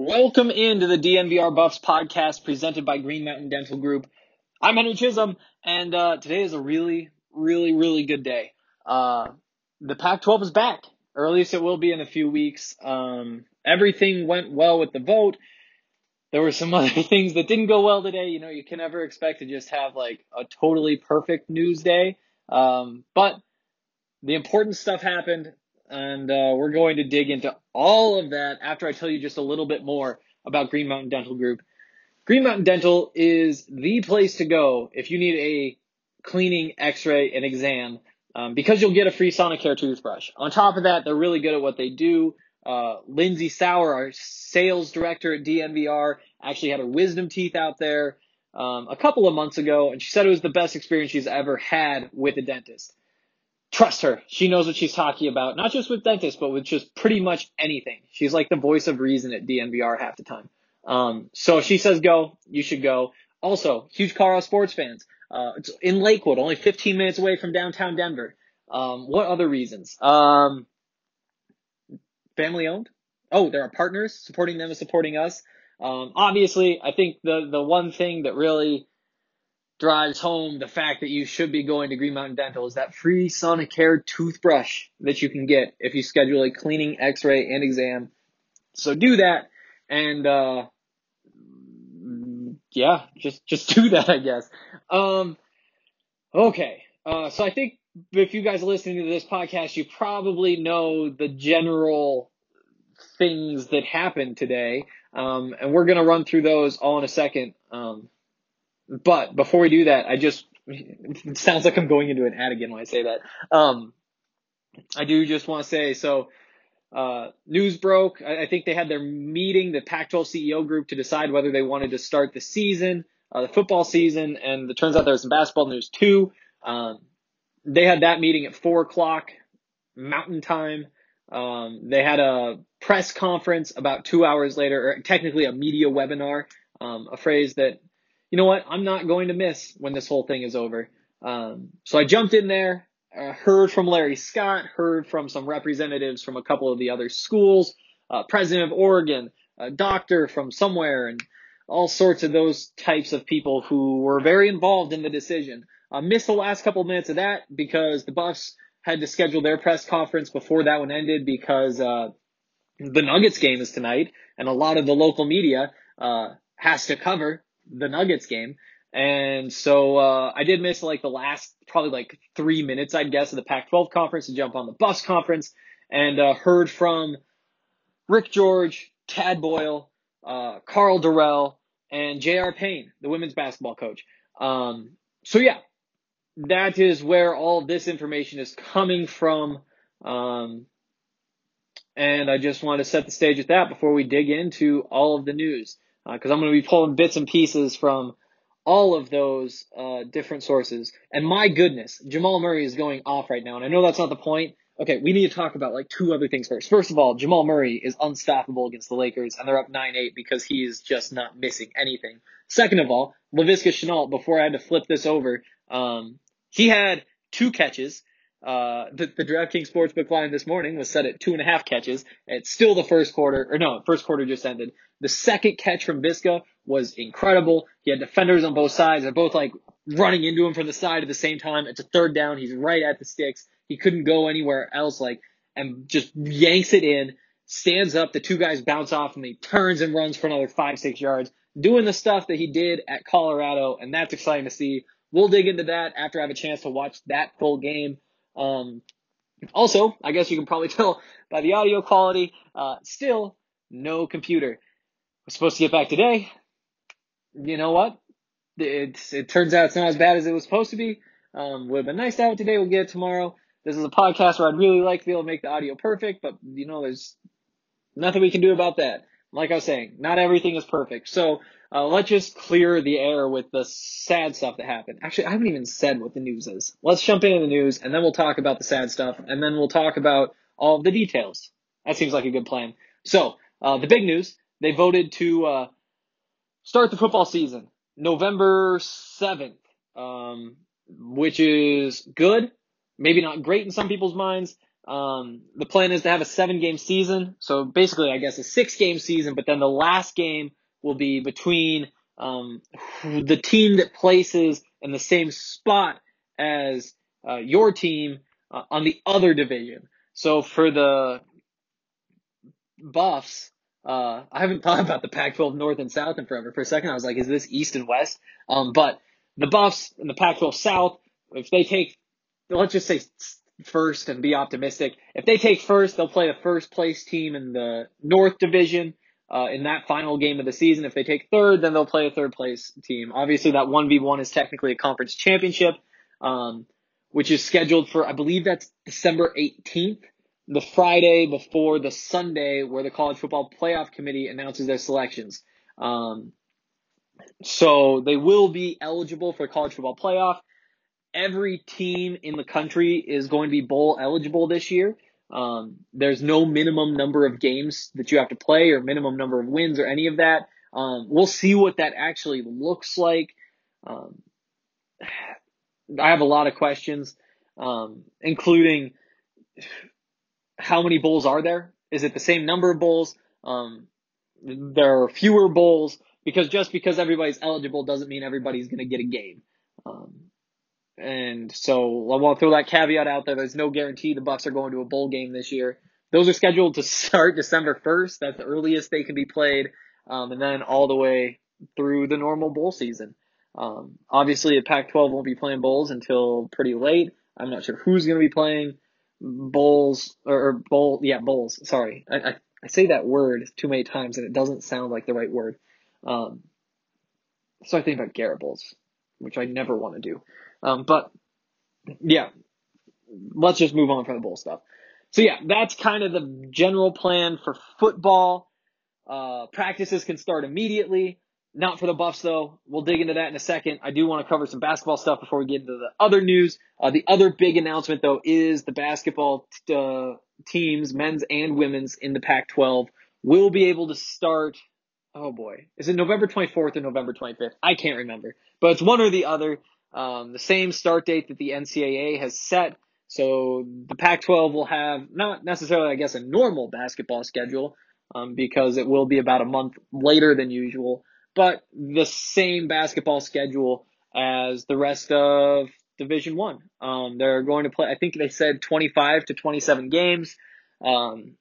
Welcome into the DNVR Buffs podcast presented by Green Mountain Dental Group. I'm Henry Chisholm, and uh, today is a really, really, really good day. Uh, the Pac 12 is back, or at least it will be in a few weeks. Um, everything went well with the vote. There were some other things that didn't go well today. You know, you can never expect to just have like a totally perfect news day. Um, but the important stuff happened and uh, we're going to dig into all of that after I tell you just a little bit more about Green Mountain Dental Group. Green Mountain Dental is the place to go if you need a cleaning, x-ray, and exam um, because you'll get a free Sonicare toothbrush. On top of that, they're really good at what they do. Uh, Lindsay Sauer, our sales director at DNVR, actually had her wisdom teeth out there um, a couple of months ago, and she said it was the best experience she's ever had with a dentist trust her. She knows what she's talking about, not just with dentists, but with just pretty much anything. She's like the voice of reason at DNVR half the time. Um, so if she says go, you should go. Also, huge Colorado sports fans. Uh, it's in Lakewood, only 15 minutes away from downtown Denver. Um, what other reasons? Um, family owned. Oh, there are partners supporting them and supporting us. Um, obviously, I think the the one thing that really drives home the fact that you should be going to Green Mountain Dental is that free Sonicare toothbrush that you can get if you schedule a cleaning, x-ray, and exam. So do that and, uh, yeah, just, just do that, I guess. Um, okay. Uh, so I think if you guys are listening to this podcast, you probably know the general things that happened today. Um, and we're going to run through those all in a second. Um, but before we do that, I just, it sounds like I'm going into an ad again when I say that. Um, I do just want to say, so, uh, news broke. I, I, think they had their meeting, the Pac-12 CEO group, to decide whether they wanted to start the season, uh, the football season, and it turns out there was some basketball news too. Um, they had that meeting at four o'clock Mountain Time. Um, they had a press conference about two hours later, or technically a media webinar, um, a phrase that you know what? I'm not going to miss when this whole thing is over. Um, so I jumped in there, uh, heard from Larry Scott, heard from some representatives from a couple of the other schools, uh, president of Oregon, a doctor from somewhere, and all sorts of those types of people who were very involved in the decision. I missed the last couple of minutes of that because the Buffs had to schedule their press conference before that one ended because uh, the Nuggets game is tonight, and a lot of the local media uh, has to cover the Nuggets game. And so, uh, I did miss like the last probably like three minutes, I'd guess, of the Pac-12 conference to jump on the bus conference and, uh, heard from Rick George, Tad Boyle, uh, Karl Dorrell, and J.R. Payne, the women's basketball coach. Um, so yeah, that is where all this information is coming from. Um, and I just want to set the stage with that before we dig into all of the news because uh, I'm going to be pulling bits and pieces from all of those uh, different sources. And my goodness, Jamal Murray is going off right now, and I know that's not the point. Okay, we need to talk about like two other things first. First of all, Jamal Murray is unstoppable against the Lakers, and they're up 9-8 because he is just not missing anything. Second of all, Laviska Shenault, before I had to flip this over, um, he had two catches. Uh, the, the DraftKings Sportsbook line this morning was set at two and a half catches. It's still the first quarter, or no, first quarter just ended. The second catch from Viska was incredible. He had defenders on both sides. They're both like running into him from the side at the same time. It's a third down. He's right at the sticks. He couldn't go anywhere else, like, and just yanks it in, stands up. The two guys bounce off him. he turns and runs for another five, six yards, doing the stuff that he did at Colorado. And that's exciting to see. We'll dig into that after I have a chance to watch that full game. Um, also, I guess you can probably tell by the audio quality, uh, still no computer was supposed to get back today. You know what? It, it turns out it's not as bad as it was supposed to be. Um, would have been nice to have it today. We'll get it tomorrow. This is a podcast where I'd really like to be able to make the audio perfect, but you know, there's nothing we can do about that. Like I was saying, not everything is perfect. So, uh, let's just clear the air with the sad stuff that happened. Actually, I haven't even said what the news is. Let's jump into the news and then we'll talk about the sad stuff and then we'll talk about all the details. That seems like a good plan. So, uh, the big news they voted to uh, start the football season November 7th, um, which is good. Maybe not great in some people's minds. Um, the plan is to have a seven game season. So basically, I guess a six game season, but then the last game will be between, um, the team that places in the same spot as, uh, your team uh, on the other division. So for the Buffs, uh, I haven't thought about the Pac-12 North and South in forever. For a second, I was like, is this East and West? Um, but the Buffs and the Pac-12 South, if they take, let's just say first and be optimistic. If they take first, they'll play a first place team in the North Division. Uh, in that final game of the season. If they take third, then they'll play a third place team. Obviously, that 1v1 is technically a conference championship, um, which is scheduled for, I believe that's December 18th the Friday before the Sunday where the college football playoff committee announces their selections. Um, so they will be eligible for college football playoff. Every team in the country is going to be bowl eligible this year. Um, there's no minimum number of games that you have to play or minimum number of wins or any of that. Um, we'll see what that actually looks like. Um, I have a lot of questions, um, including how many bowls are there? Is it the same number of bowls? Um, there are fewer bowls because just because everybody's eligible doesn't mean everybody's going to get a game. Um, and so I want to throw that caveat out there. There's no guarantee the Buffs are going to a bowl game this year. Those are scheduled to start December 1st. That's the earliest they can be played. Um, and then all the way through the normal bowl season. Um, obviously, the Pac-12 won't be playing bowls until pretty late. I'm not sure who's going to be playing bowls or, bowl, yeah, bowls. Sorry, I, I, I say that word too many times and it doesn't sound like the right word. Um, so I think about Garrett which I never want to do. Um, but yeah, let's just move on from the bowl stuff. So yeah, that's kind of the general plan for football. Uh, practices can start immediately. Not for the Buffs though. We'll dig into that in a second. I do want to cover some basketball stuff before we get into the other news. Uh, the other big announcement though is the basketball t- uh, teams, men's and women's in the Pac-12 will be able to start. Oh boy, is it November 24th or November 25th? I can't remember, but it's one or the other. Um, the same start date that the NCAA has set. So the Pac-12 will have not necessarily, I guess, a normal basketball schedule, um, because it will be about a month later than usual but the same basketball schedule as the rest of Division One. Um, they're going to play. I think they said 25 to 27 games. Um,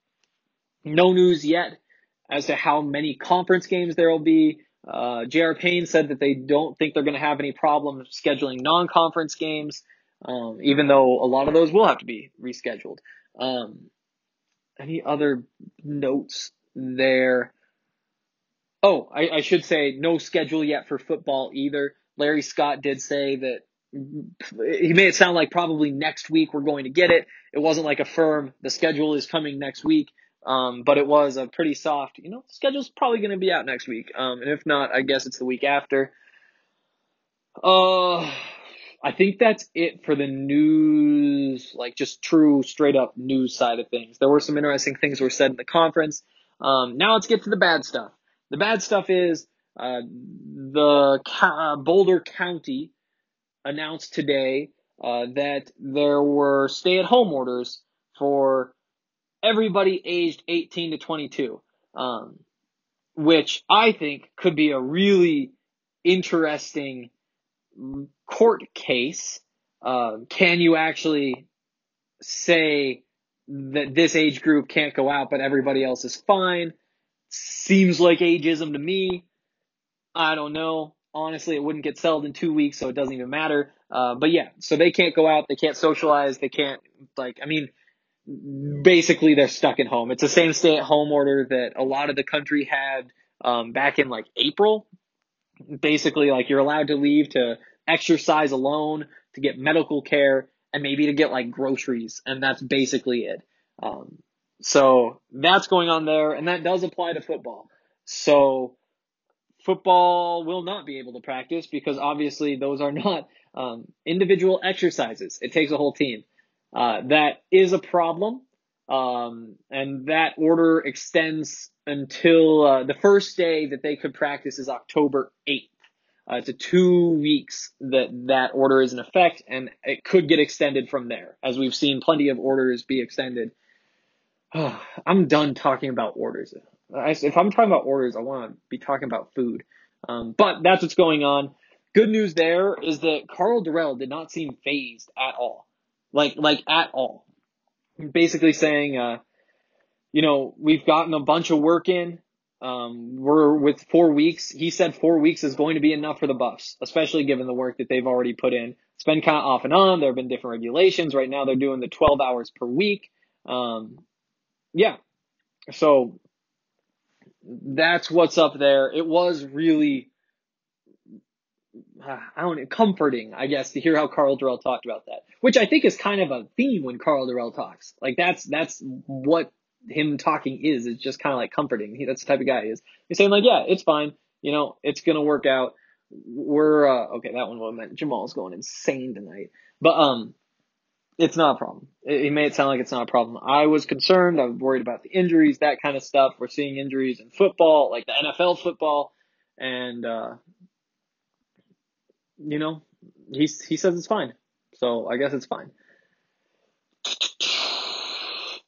no news yet as to how many conference games there will be. Uh, J.R. Payne said that they don't think they're going to have any problem scheduling non-conference games, um, even though a lot of those will have to be rescheduled. Um, any other notes there? Oh, I, I should say no schedule yet for football either. Larry Scott did say that he made it sound like probably next week we're going to get it. It wasn't like a firm, the schedule is coming next week. Um, but it was a pretty soft, you know, schedule's probably going to be out next week. Um, and if not, I guess it's the week after. Uh, I think that's it for the news, like just true, straight up news side of things. There were some interesting things were said in the conference. Um, now let's get to the bad stuff. The bad stuff is uh, the uh, Boulder County announced today uh, that there were stay-at-home orders for everybody aged 18 to 22, um, which I think could be a really interesting court case. Uh, can you actually say that this age group can't go out, but everybody else is fine? Seems like ageism to me. I don't know. Honestly, it wouldn't get settled in two weeks, so it doesn't even matter. Uh, but yeah, so they can't go out, they can't socialize, they can't, like, I mean, basically they're stuck at home. It's the same stay at home order that a lot of the country had, um, back in like April. Basically, like, you're allowed to leave to exercise alone, to get medical care, and maybe to get like groceries, and that's basically it. Um, so that's going on there, and that does apply to football. So football will not be able to practice because obviously those are not um, individual exercises. It takes a whole team. Uh, that is a problem, um, and that order extends until uh, the first day that they could practice is October 8th. Uh, to two weeks that that order is in effect, and it could get extended from there, as we've seen plenty of orders be extended. I'm done talking about orders. If I'm talking about orders, I want to be talking about food. Um, but that's what's going on. Good news there is that Karl Dorrell did not seem fazed at all, like like at all. Basically saying, uh, you know, we've gotten a bunch of work in. Um, we're with four weeks. He said four weeks is going to be enough for the Buffs, especially given the work that they've already put in. It's been kind of off and on. There have been different regulations. Right now, they're doing the 12 hours per week. Um, yeah. So that's what's up there. It was really, I don't know, comforting, I guess, to hear how Karl Dorrell talked about that, which I think is kind of a theme when Karl Dorrell talks. Like that's, that's what him talking is. It's just kind of like comforting. He, that's the type of guy he is. He's saying like, yeah, it's fine. You know, it's to work out. We're, uh, okay, that one meant Jamal's going insane tonight, but, um, it's not a problem. He made it sound like it's not a problem. I was concerned. I was worried about the injuries, that kind of stuff. We're seeing injuries in football, like the NFL football, and uh, you know, he he says it's fine. So I guess it's fine.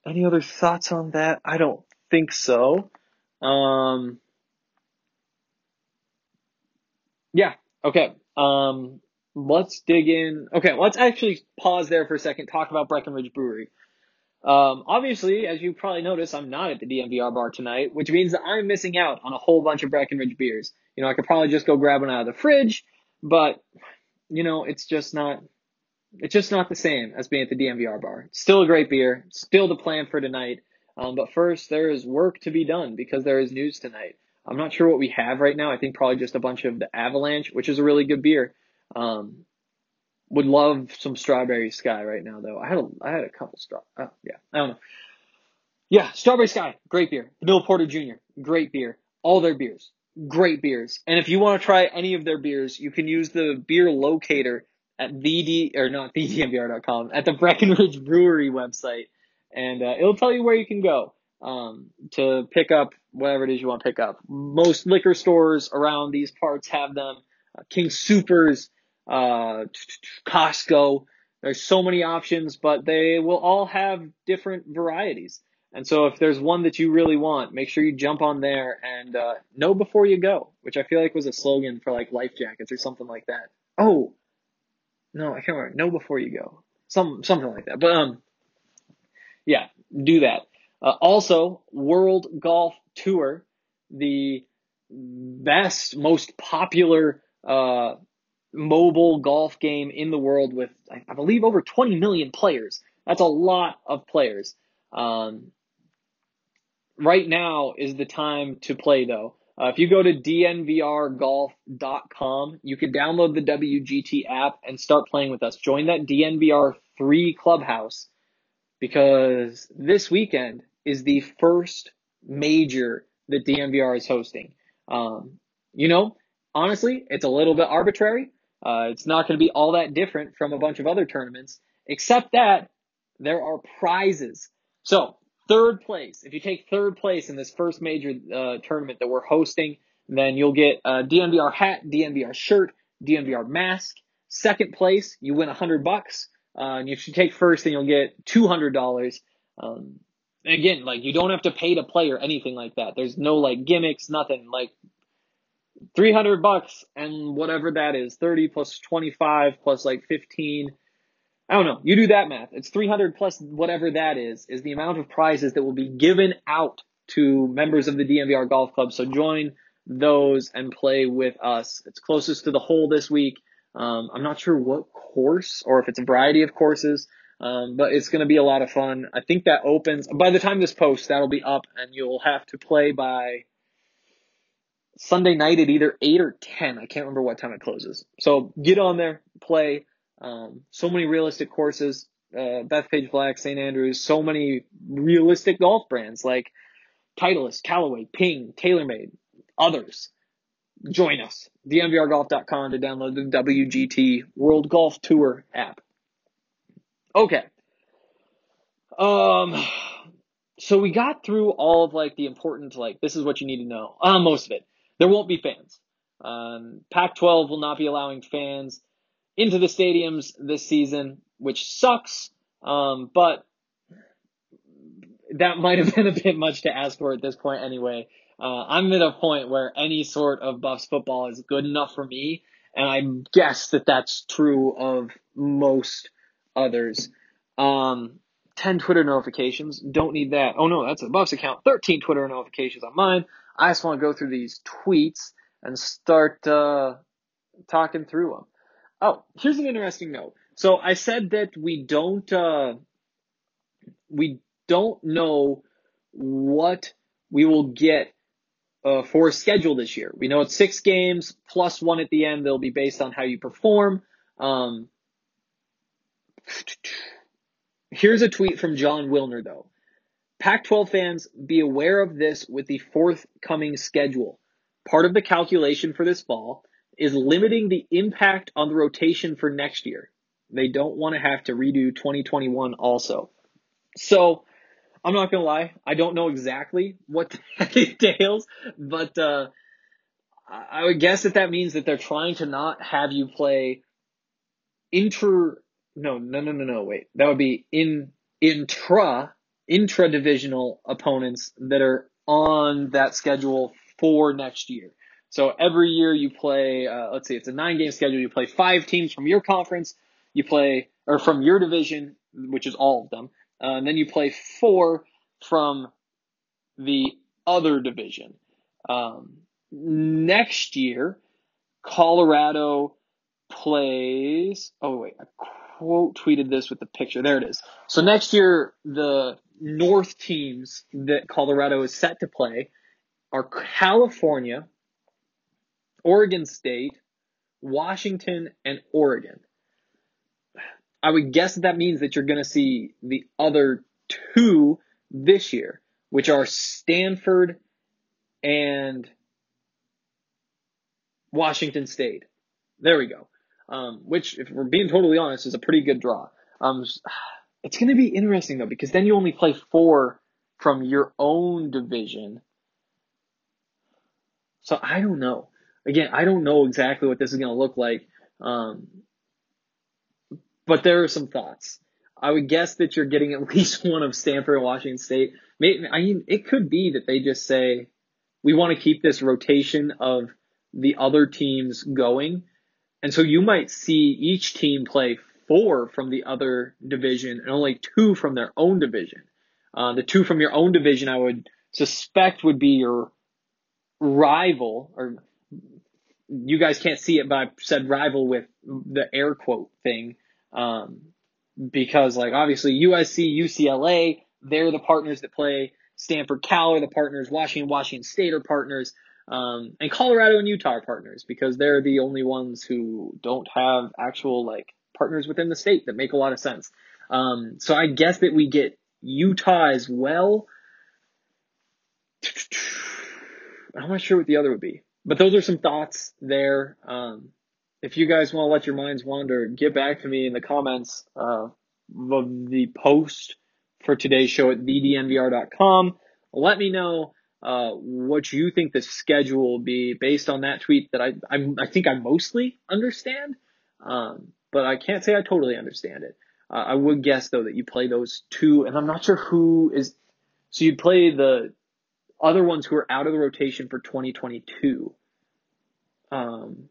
Any other thoughts on that? I don't think so. Um, yeah. Okay. Um, let's dig in. Okay, let's actually pause there for a second. Talk about Breckenridge Brewery. Um, obviously, as you probably noticed, I'm not at the DNVR bar tonight, which means that I'm missing out on a whole bunch of Breckenridge beers. You know, I could probably just go grab one out of the fridge, but you know, it's just not. It's just not the same as being at the DNVR bar. Still a great beer. Still the plan for tonight. Um, but first, there is work to be done because there is news tonight. I'm not sure what we have right now. I think probably just a bunch of the Avalanche, which is a really good beer. Um, would love some strawberry sky right now though. I had a I had a couple straw. Oh, yeah, I don't know. Yeah, strawberry sky, great beer. Bill Porter Jr., great beer. All their beers, great beers. And if you want to try any of their beers, you can use the beer locator at the or not thednvr.com at the Breckenridge Brewery website, and uh, it'll tell you where you can go um, to pick up whatever it is you want to pick up. Most liquor stores around these parts have them. Uh, King Soopers uh, Costco. There's so many options, but they will all have different varieties. And so if there's one that you really want, make sure you jump on there and uh, know before you go, which I feel like was a slogan for like life jackets or something like that. Oh, no, I can't remember. Know before you go. Some something like that. But um, yeah, do that. Uh, also, World Golf Tour, the best, most popular uh, mobile golf game in the world with, I believe, over 20 million players. That's a lot of players. Um, right now is the time to play, though. Uh, if you go to dnvrgolf.com, you can download the WGT app and start playing with us. Join that DNVR 3 clubhouse because this weekend is the first major that DNVR is hosting. Um, you know, honestly, it's a little bit arbitrary. Uh, it's not going to be all that different from a bunch of other tournaments, except that there are prizes. So, third place, if you take third place in this first major uh, tournament that we're hosting, then you'll get a DNVR hat, DNVR shirt, DNVR mask. Second place, you win a hundred bucks. Uh, and if you take first, then you'll get two hundred dollars. Um, again, like you don't have to pay to play or anything like that. There's no like gimmicks, nothing. Like 300 bucks and whatever that is 30 plus 25 plus like 15 i don't know. You do that math. It's 300 plus whatever that is is the amount of prizes that will be given out to members of the dnvr golf club. So join those and play with us. It's closest to the hole this week. Um, i'm not sure what course or if it's a variety of courses um, but it's going to be a lot of fun. I think that opens by the time this posts that'll be up and you'll have to play by Sunday night at either 8 or 10. I can't remember what time it closes. So get on there, play. Um, so many realistic courses. Uh, Bethpage Black, St. Andrews, so many realistic golf brands like Titleist, Callaway, Ping, TaylorMade, others. Join us. DNVRGolf.com to download the WGT World Golf Tour app. Okay. Um, so we got through all of like the important, like, this is what you need to know. Uh, most of it. There won't be fans. Um, Pac 12 will not be allowing fans into the stadiums this season, which sucks. Um, but that might have been a bit much to ask for at this point anyway. Uh, I'm at a point where any sort of Buffs football is good enough for me, and I guess that that's true of most others. Um, 10 Twitter notifications. Don't need that. Oh no, that's a Buffs account. 13 Twitter notifications on mine. I just want to go through these tweets and start uh, talking through them. Oh, here's an interesting note. So I said that we don't uh, we don't know what we will get uh, for schedule this year. We know it's six games plus one at the end. They'll be based on how you perform. Um, here's a tweet from Jon Wilner though. Pac-12 fans, be aware of this with the forthcoming schedule. Part of the calculation for this fall is limiting the impact on the rotation for next year. They don't want to have to redo 2021 also. So, I'm not gonna lie, I don't know exactly what that entails, but uh, I would guess that that means that they're trying to not have you play inter. No, no, no, no, no. Wait, that would be in intra intra divisional opponents that are on that schedule for next year. So every year you play, uh, let's see, it's a nine game schedule. You play five teams from your conference. You play, or from your division, which is all of them. Uh, and then you play four from the other division. Um, next year, Colorado plays. Oh wait, I quote tweeted this with the picture. There it is. So next year, the North teams that Colorado is set to play are California, Oregon State, Washington, and Oregon. I would guess that, means that you're going to see the other two this year, which are Stanford and Washington State. There we go. Um, which, if we're being totally honest, is a pretty good draw. Um, it's going to be interesting though, because then you only play four from your own division. So I don't know. Again, I don't know exactly what this is going to look like. Um, but there are some thoughts. I would guess that you're getting at least one of Stanford and Washington State. I mean, it could be that they just say, we want to keep this rotation of the other teams going. And so you might see each team play four from the other division and only two from their own division. Uh, the two from your own division, I would suspect would be your rival, or you guys can't see it, but I said rival with the air quote thing. Um, because like obviously USC, UCLA, they're the partners that play. Stanford, Cal are the partners. Washington, Washington State are partners. Um, and Colorado and Utah are partners because they're the only ones who don't have actual like partners within the state that make a lot of sense. Um, so I guess that we get Utah as well. I'm not sure what the other would be, but those are some thoughts there. Um, if you guys want to let your minds wander, get back to me in the comments uh, of the post for today's show at thednvr.com. Let me know uh, what you think the schedule will be based on that tweet that I I, I think I mostly understand, um, but I can't say I totally understand it. Uh, I would guess though that you play those two, and I'm not sure who is. So you'd play the other ones who are out of the rotation for 2022. Um,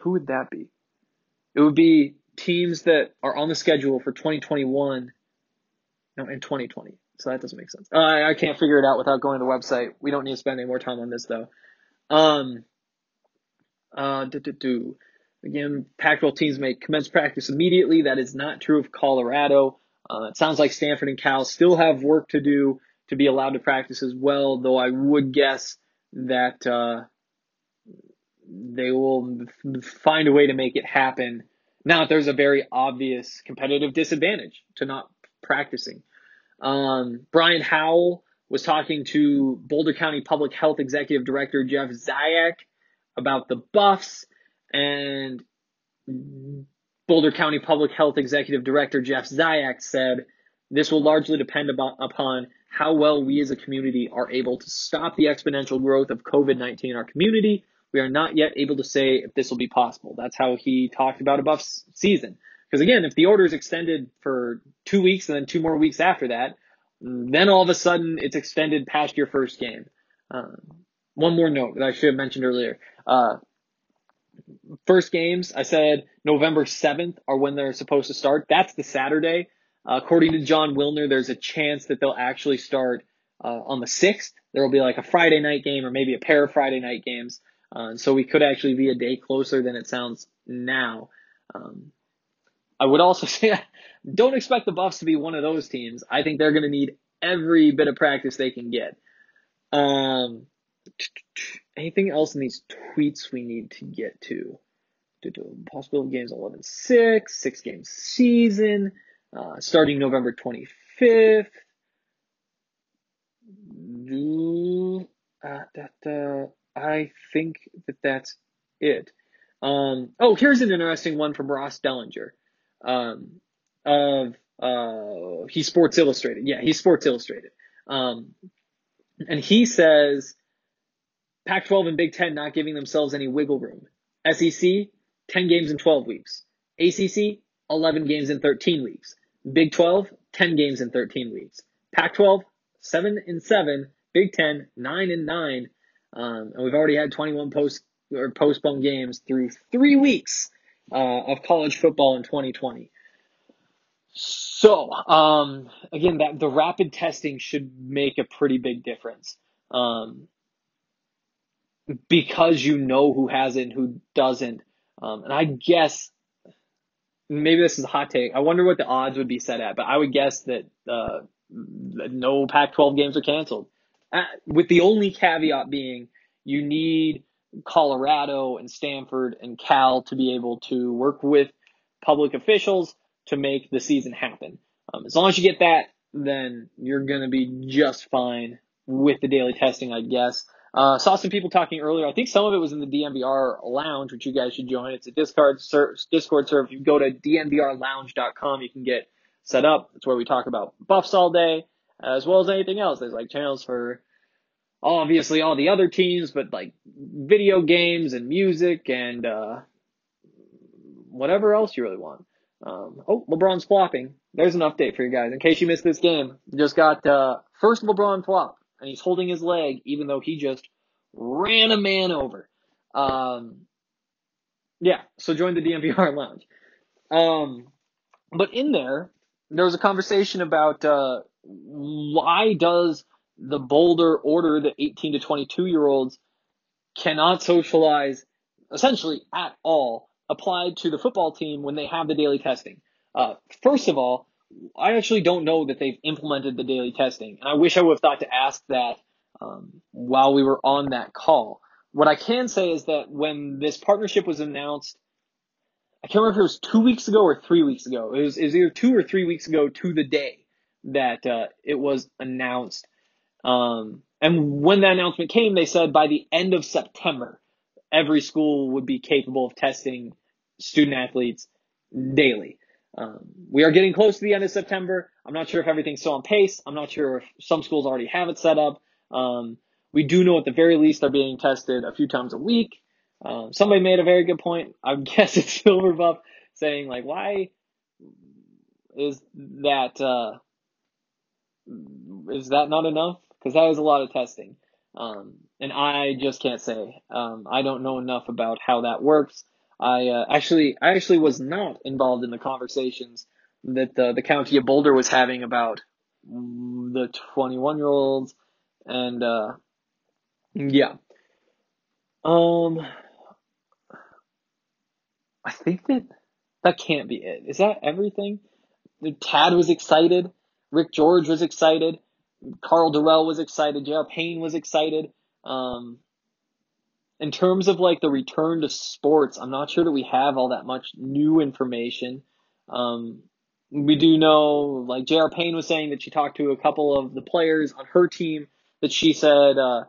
who would that be? It would be teams that are on the schedule for 2021 no, in 2020. So that doesn't make sense. Uh, I, I can't figure it out without going to the website. We don't need to spend any more time on this though. Um, uh, do, do, do. Again, Pac-12 teams may commence practice immediately. That is not true of Colorado. Uh, it sounds like Stanford and Cal still have work to do to be allowed to practice as well, though I would guess that uh, they will find a way to make it happen. Now, there's a very obvious competitive disadvantage to not practicing. Um, Brian Howell was talking to Boulder County Public Health Executive Director Jeff Zayach about the buffs, and Boulder County Public Health Executive Director Jeff Zayach said, this will largely depend about, upon how well we as a community are able to stop the exponential growth of COVID-19 in our community We are not yet able to say if this will be possible. That's how he talked about a Buffs season. Because again, if the order is extended for two weeks and then two more weeks after that, then all of a sudden it's extended past your first game. Uh, one more note that I should have mentioned earlier. Uh, first games, I said November 7th are when they're supposed to start. That's the Saturday. Uh, according to Jon Wilner, there's a chance that they'll actually start uh, on the 6th. There will be like a Friday night game or maybe a pair of Friday night games. Uh, so we could actually be a day closer than it sounds now. Um, I would also say, don't expect the Buffs to be one of those teams. I think they're going to need every bit of practice they can get. Um, anything else in these tweets we need to get to? Possible games 11 6, six game season, uh, starting November 25th. Do, Uh, that, uh, I think that that's it. Um, oh, here's an interesting one from Ross Dellenger um, of uh, he's Sports Illustrated. Yeah, he's Sports Illustrated. Um, and he says Pac-12 and Big Ten not giving themselves any wiggle room. SEC 10 games in 12 weeks. ACC 11 games in 13 weeks. Big 12 10 games in 13 weeks. Pac-12 seven and seven. Big Ten nine and nine. Um, and we've already had 21 post or postponed games through three weeks uh, of college football in 2020. So, um, again, that the rapid testing should make a pretty big difference. Um, because you know who has it and who doesn't. Um, and I guess maybe this is a hot take. I wonder what the odds would be set at, but I would guess that uh, no Pac-12 games are canceled. Uh, with the only caveat being you need Colorado and Stanford and Cal to be able to work with public officials to make the season happen. Um, as long as you get that, then you're going to be just fine with the daily testing, I guess. Uh, saw some people talking earlier. I think some of it was in the DNVR lounge, which you guys should join. It's a Discord server. Discord server. If you go to dnvrlounge.com, you can get set up. It's where we talk about buffs all day, as well as anything else. There's like channels for obviously all the other teams, but like video games and music and uh, whatever else you really want. Um, oh, LeBron's flopping. There's an update for you guys. In case you missed this game, just got uh, first LeBron flop, and he's holding his leg even though he just ran a man over. Um, yeah, so join the DNVR lounge. Um, but in there, there was a conversation about uh, why does the Boulder order that 18 to 22 year olds cannot socialize essentially at all applied to the football team when they have the daily testing. Uh, first of all, I actually don't know that they've implemented the daily testing, and I wish I would have thought to ask that um, while we were on that call. What I can say is that when this partnership was announced, I can't remember if it was two weeks ago or three weeks ago. It was, it was either two or three weeks ago to the day that uh, it was announced um, and when that announcement came, they said by the end of September, every school would be capable of testing student athletes daily. Um, we are getting close to the end of September. I'm not sure if everything's still on pace. I'm not sure if some schools already have it set up. Um, we do know at the very least they're being tested a few times a week. Um, somebody made a very good point. I guess it's Silverbuff saying like, why is that, uh, is that not enough? because that is a lot of testing. Um, and I just can't say. Um, I don't know enough about how that works. I uh, actually, I actually was not involved in the conversations that the, the county of Boulder was having about the 21 year olds, and uh, yeah. Um, I think that that can't be it. Is that everything? Tad was excited. Rick George was excited. Karl Dorrell was excited. J.R. Payne was excited. Um, in terms of like the return to sports, I'm not sure that we have all that much new information. Um, we do know, like J.R. Payne was saying that she talked to a couple of the players on her team that she said uh,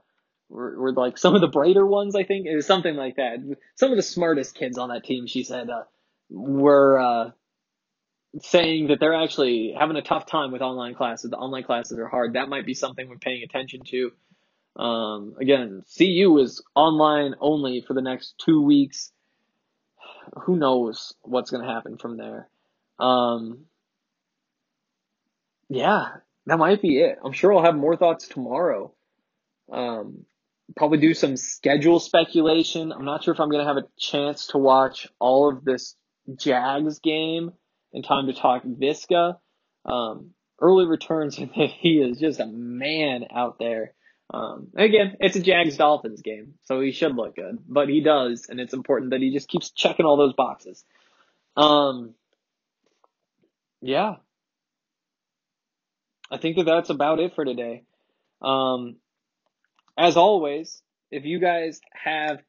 were, were like some of the brighter ones. I think it was something like that. Some of the smartest kids on that team, she said, uh, were uh, saying that they're actually having a tough time with online classes. The online classes are hard. That might be something we're paying attention to. Um, again, CU is online only for the next two weeks. Who knows what's going to happen from there? Um, yeah, that might be it. I'm sure I'll have more thoughts tomorrow. Um, probably do some schedule speculation. I'm not sure if I'm going to have a chance to watch all of this Jags game in time to talk Viska. Um, early returns, he is just a man out there. Um, again, it's a Jags Dolphins game, so he should look good, but he does, and it's important that he just keeps checking all those boxes. Um, yeah, I think that that's about it for today. Um, as always, if you guys have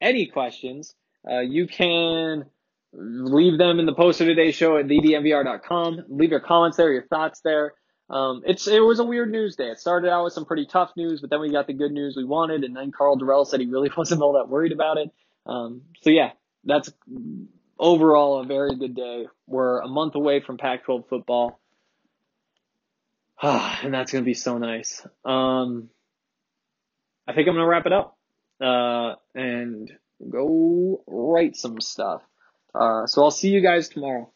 any questions, uh, you can leave them in the post of today's show at thednvr.com. Leave your comments there, your thoughts there. Um, it's it was a weird news day. It started out with some pretty tough news, but then we got the good news we wanted, and then Karl Dorrell said he really wasn't all that worried about it. Um, so yeah, that's overall a very good day. We're a month away from Pac-12 football, and that's gonna be so nice. Um, I think I'm gonna wrap it up uh, and go write some stuff. Uh, so I'll see you guys tomorrow.